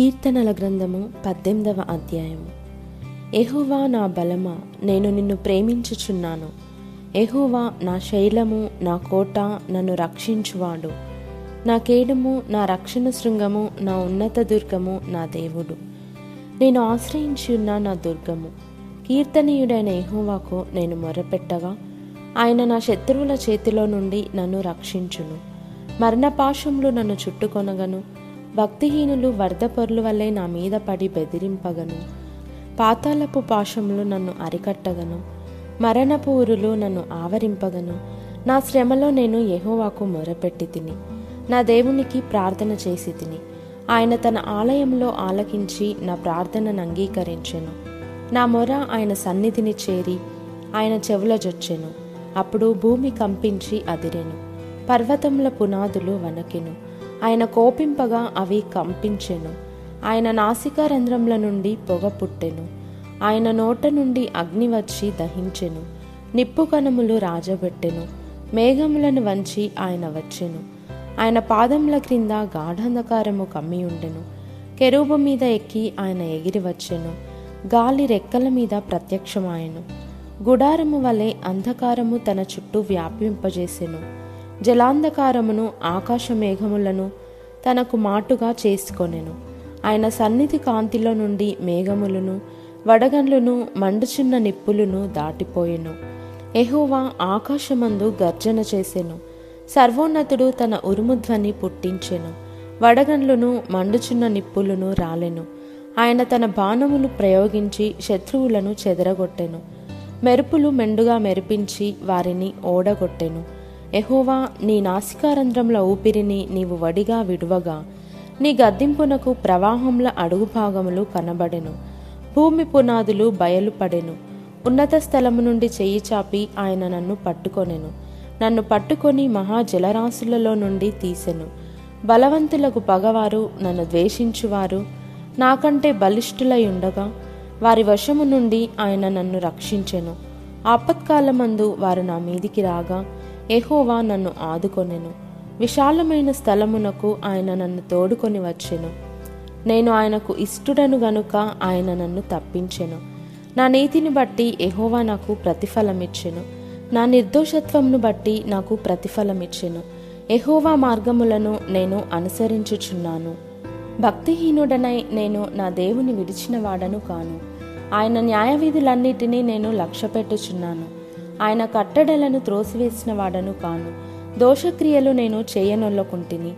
కీర్తనల గ్రంథము పద్దెనిమిదవ అధ్యాయము. ఎహోవా నా బలమా నేను నిన్ను ప్రేమించుచున్నాను. ఎహోవా నా శైలము నా కోట నన్ను రక్షించువాడు. నా కేడము నా రక్షణ శృంగము నా ఉన్నత దుర్గము నా దేవుడు. నేను ఆశ్రయించి ఉన్న నా దుర్గము. కీర్తనీయుడైన ఎహోవాకు నేను మొరపెట్టగా ఆయన నా శత్రువుల చేతిలో నుండి నన్ను రక్షించును. మరణపాశములు నన్ను చుట్టుకొనగను. భక్తిహీనులు వరదపొర్లు వల్లే నా మీద పడి బెదిరింపగను. పాతాళపు పాశములు నన్ను అరికట్టగను. మరణపు ఊరులు నన్ను ఆవరింపగను. నా శ్రమలో నేను యహోవాకు మొరపెట్టి తిని నా దేవునికి ప్రార్థన చేసి తిని ఆయన తన ఆలయంలో ఆలకించి నా ప్రార్థనను అంగీకరించెను. నా మొర ఆయన సన్నిధిని చేరి ఆయన చెవుల జొచ్చెను. అప్పుడు భూమి కంపించి అదిరెను. పర్వతముల పునాదులు వణకెను. ఆయన కోపింపగా అవి కంపించెను. ఆయన నాసికా రంధ్రంల నుండి పొగ పుట్టెను. ఆయన నోట నుండి అగ్ని వచ్చి దహించెను. నిప్పు కణములు రాజబెట్టెను. మేఘములను వంచి ఆయన వచ్చెను. ఆయన పాదముల క్రింద గాఢంధకారము కమ్మి ఉండెను కెరూబు మీద ఎక్కి ఆయన ఎగిరి వచ్చెను. గాలి రెక్కల మీద ప్రత్యక్షమాయెను. గుడారము వలె అంధకారము తన చుట్టూ వ్యాపింపజేసెను. జలాంధకారమును ఆకాశ మేఘములను తనకు మాటుగా చేసుకొనెను. ఆయన సన్నిధి కాంతిలో నుండి మేఘములను వడగండ్లను మండుచున్న నిప్పులను దాటిపోయెను. ఎహోవా ఆకాశమందు గర్జన చేసెను. సర్వోన్నతుడు తన ఉరుముధ్వని పుట్టించెను. వడగండ్లను మండుచున్న నిప్పులను రాలెను. ఆయన తన బాణములు ప్రయోగించి శత్రువులను చెదరగొట్టెను. మెరుపులు మెండుగా మెరిపించి వారిని ఓడగొట్టెను. ఎహోవా నీ నాసికారంధ్రముల ఊపిరిని నీవు వడిగా విడువగా. నీ గద్దింపునకు ప్రవాహంల అడుగు భాగములు కనబడెను. భూమి పునాదులు బయలుపడెను. ఉన్నత స్థలము నుండి చెయ్యి చాపి ఆయన నన్ను పట్టుకొనెను. నన్ను పట్టుకొని మహా జలరాశులలో నుండి తీసెను. బలవంతులకు పగవారు నన్ను ద్వేషించువారు. నాకంటే బలిష్ఠులై ఉండగా వారి వశము నుండి ఆయన నన్ను రక్షించెను. ఆపత్కాలమందు వారు నా మీదికి రాగా ఎహోవా నన్ను ఆదుకొనెను. విశాలమైన స్థలమునకు ఆయన నన్ను తోడుకొని వచ్చెను. నేను ఆయనకు ఇష్టుడను గనుక ఆయన నన్ను తప్పించెను. నా నీతిని బట్టి ఎహోవా నాకు ప్రతిఫలమిచ్చెను. నా నిర్దోషత్వంను బట్టి నాకు ప్రతిఫలమిచ్చెను. ఎహోవా మార్గములను నేను అనుసరించుచున్నాను. భక్తిహీనుడనై నేను నా దేవుని విడిచిన వాడను కాను. ఆయన న్యాయవిధులన్నిటినీ నేను లక్ష్యపెట్టుచున్నాను. ఆయన కట్టడలను త్రోసివేసిన వాడను కాను. దోషక్రియలు నేను చేయనొల్లకుంటిని.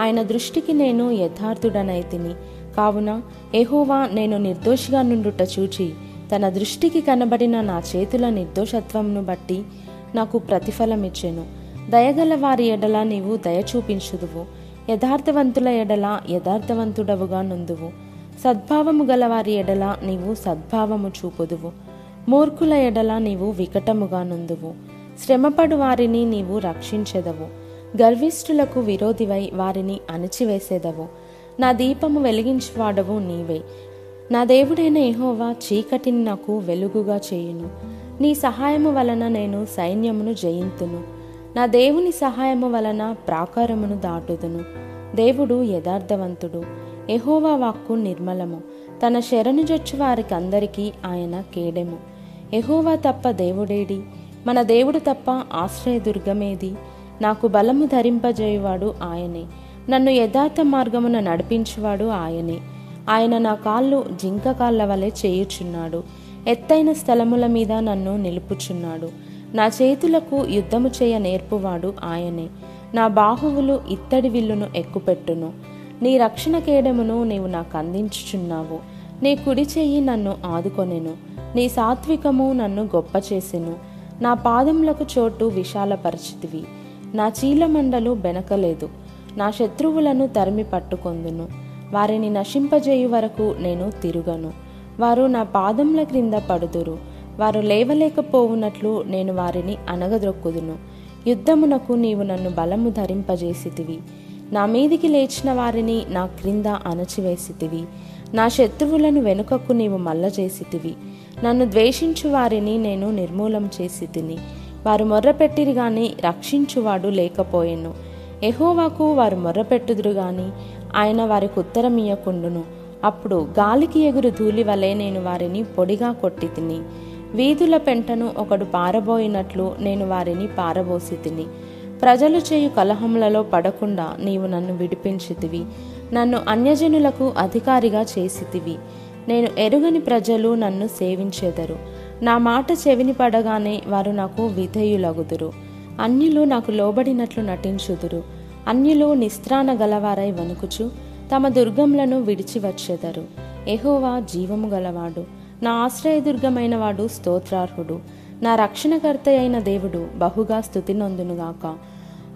ఆయన దృష్టికి నేను యథార్థుడనైతిని కావున ఎహోవా నేను నిర్దోషిగా నుండుట చూచి తన దృష్టికి కనబడిన నా చేతుల నిర్దోషత్వంను బట్టి నాకు ప్రతిఫలమిచ్చెను. దయగల వారి ఎడల నీవు దయ చూపించుదువు. యథార్థవంతుల ఎడల యథార్థవంతుడవుగా నుందువు. సద్భావము గల వారి ఎడల నీవు సద్భావము చూపుదువు. మూర్ఖుల ఎడల నీవు వికటముగా నుందువు. శ్రమపడు వారిని నీవు రక్షించెదవు. గర్విష్ఠులకు విరోధివై వారిని అణిచివేసేదవు. నా దీపము వెలిగించువాడవు నీవే. నా దేవుడైన ఎహోవా చీకటిని నాకు వెలుగుగా చేయును. నీ సహాయము వలన నేను సైన్యమును జయింతును. నా దేవుని సహాయము వలన ప్రాకారమును దాటుదును. దేవుడు యథార్థవంతుడు. ఎహోవా వాక్కు నిర్మలము. తన శరణు జొచ్చు వారికి అందరికీ ఆయన కేడెము. ఎహోవా తప్ప దేవుడేడి? మన దేవుడు తప్ప ఆశ్రయదుర్గమేది? నాకు బలము ధరింపజేయువాడు ఆయనే. నన్ను యథార్థ మార్గమున నడిపించువాడు ఆయనే. ఆయన నా కాళ్ళు జింక కాళ్ళ వలె చేయుచున్నాడు. ఎత్తైన స్థలముల మీద నన్ను నిలుపుచున్నాడు. నా చేతులకు యుద్ధము చేయ నేర్పువాడు ఆయనే. నా బాహువులు ఇత్తడి విల్లును ఎక్కుపెట్టును. నీ రక్షణ కేడమును నీవు నాకు అందించుచున్నావు నీ కుడి చెయ్యి నన్ను ఆదుకొనెను. నీ సాత్వికము నన్ను గొప్ప చేసెను. నా పాదములకు చోటు విశాలపరిచితివి. నా చీలమండలు బెనకలేదు. నా శత్రువులను తరిమి పట్టుకొందును. వారిని నశింపజేయు వరకు నేను తిరుగను. వారు నా పాదముల క్రింద పడుదురు. వారు లేవలేకపోవునట్లు నేను వారిని అనగదొక్కుదును యుద్ధమునకు నీవు నన్ను బలము ధరింపజేసితివి. నా మీదికి లేచిన వారిని నా క్రింద అణచివేసితివి. నా శత్రువులను వెనుకకు నీవు మల్ల చేసితివి నన్ను ద్వేషించు వారిని నేను నిర్మూలం చేసి తిని. వారు మొర్రపెట్టిరి గాని రక్షించువాడు లేకపోయెను. ఎహోవాకు వారు మొర్రపెట్టుదురు గాని ఆయన వారికి ఉత్తరం ఇయ్యకుండును. అప్పుడు గాలికి ఎగురు ధూళి వలె నేను వారిని పొడిగా కొట్టి తిని. వీధుల పెంటను ఒకడు పారబోయినట్లు నేను వారిని పారబోసి తిని. ప్రజలు చేయు కలహములలో పడకుండా నీవు నన్ను విడిపించితివి. నన్ను అన్యజనులకు అధికారిగా చేసితివి. నేను ఎరుగని ప్రజలు నన్ను సేవించెదరు. నా మాట చెవిని పడగానే వారు నాకు విధేయులగుదురు. అన్యులు నాకు లోబడినట్లు నటించుదురు. అన్యులు నిస్త్రాన గలవారై వణుకుచు తమ దుర్గములను విడిచి వచ్చెదరు ఎహోవా జీవము గలవాడు. నా ఆశ్రయదుర్గమైన వాడు స్తోత్రార్హుడు. నా రక్షణకర్త అయిన దేవుడు బహుగా స్థుతి నొందునుగాక.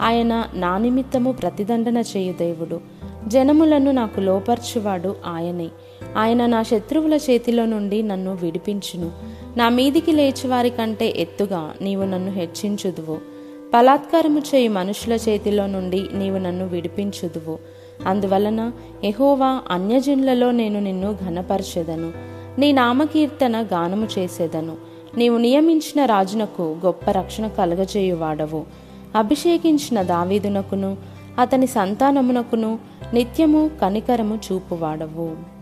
ఆయన నా నిమిత్తము ప్రతిదండన చేయు దేవుడు. జనములను నాకు లోపర్చువాడు ఆయనే. ఆయన నా శత్రువుల చేతిలో నుండి నన్ను విడిపించును. నా మీదికి లేచి వారి కంటే ఎత్తుగా నీవు నన్ను హెచ్చించుదువు. బలాత్కారము చేయి మనుషుల చేతిలో నుండి నీవు నన్ను విడిపించుదువు. అందువలన ఎహోవా అన్యజనులలో నేను నిన్ను ఘనపరచెదను. నీ నామకీర్తన గానము చేసేదను. నీవు నియమించిన రాజునకు గొప్ప రక్షణ కలగజేయువాడవు. అభిషేకించిన దావీదునకును అతని సంతానమునకును నిత్యము కనికరము చూపువాడవు.